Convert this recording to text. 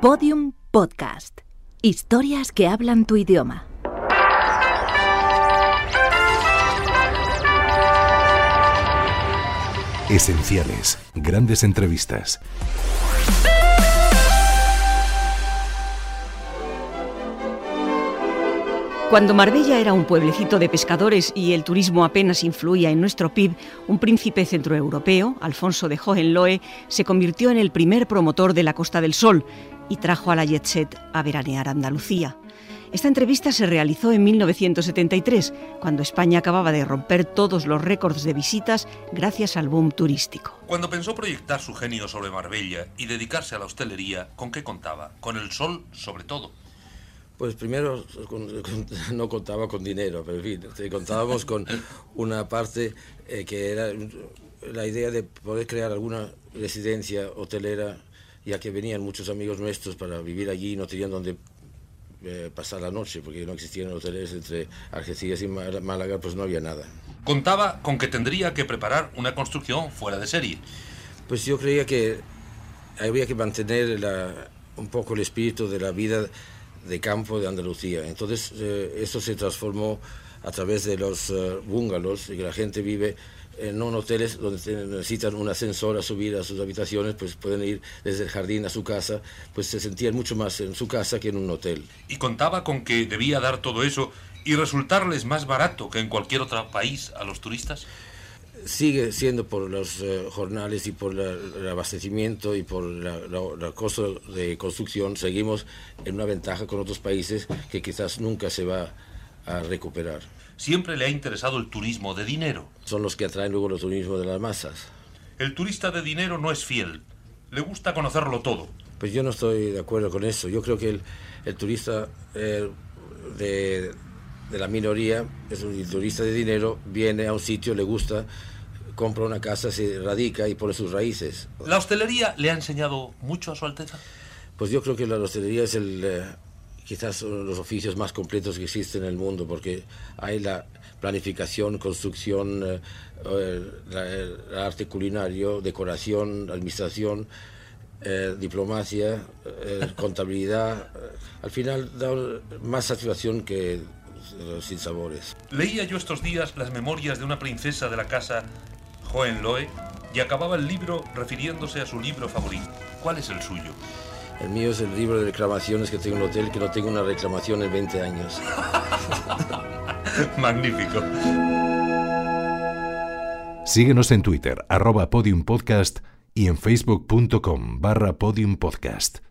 Podium Podcast. Historias que hablan tu idioma. Esenciales. Grandes entrevistas. Cuando Marbella era un pueblecito de pescadores y el turismo apenas influía en nuestro PIB, un príncipe centroeuropeo, Alfonso de Hohenlohe, se convirtió en el primer promotor de la Costa del Sol y trajo a la jet set a veranear Andalucía. Esta entrevista se realizó en 1973, cuando España acababa de romper todos los récords de visitas gracias al boom turístico. Cuando pensó proyectar su genio sobre Marbella y dedicarse a la hostelería, ¿con qué contaba? Con el sol, sobre todo. Pues primero no contaba con dinero, pero en fin, contábamos con una parte eh, que era la idea de poder crear alguna residencia hotelera, ya que venían muchos amigos nuestros para vivir allí y no tenían donde eh, pasar la noche, porque no existían hoteles entre Algeciras y Málaga, pues no había nada. Contaba con que tendría que preparar una construcción fuera de serie. Pues yo creía que habría que mantener un poco el espíritu de la vida de campo de Andalucía. Entonces eh, eso se transformó a través de los uh, bungalows y que la gente vive en no hoteles donde necesitan un ascensor a subir a sus habitaciones, pues pueden ir desde el jardín a su casa, pues se sentían mucho más en su casa que en un hotel. Y contaba con que debía dar todo eso y resultarles más barato que en cualquier otro país a los turistas sigue siendo por los uh, jornales y por la, el abastecimiento y por el costo de construcción, seguimos en una ventaja con otros países que quizás nunca se va a recuperar. Siempre le ha interesado el turismo de dinero. Son los que atraen luego el turismo de las masas. El turista de dinero no es fiel. Le gusta conocerlo todo. Pues yo no estoy de acuerdo con eso. Yo creo que el, el turista eh, de, de, la minoría, es un turista de dinero, viene a un sitio, le gusta, compra una casa, se radica y pone sus raíces. ¿La hostelería le ha enseñado mucho a su Alteza? Pues yo creo que la hostelería es el, eh, quizás uno de los oficios más completos que existen en el mundo, porque hay la planificación, construcción, eh, el arte culinario, decoración, administración, eh, diplomacia, eh, contabilidad. al final da más satisfacción que sin sabores. Leía yo estos días las memorias de una princesa de la casa Hohenlohe y acababa el libro refiriéndose a su libro favorito. ¿Cuál es el suyo? El mío es el libro de reclamaciones que tengo en el hotel, que no tengo una reclamación en 20 años. Magnífico. Síguenos en Twitter, arroba podiumpodcast y en facebook.com barra podiumpodcast.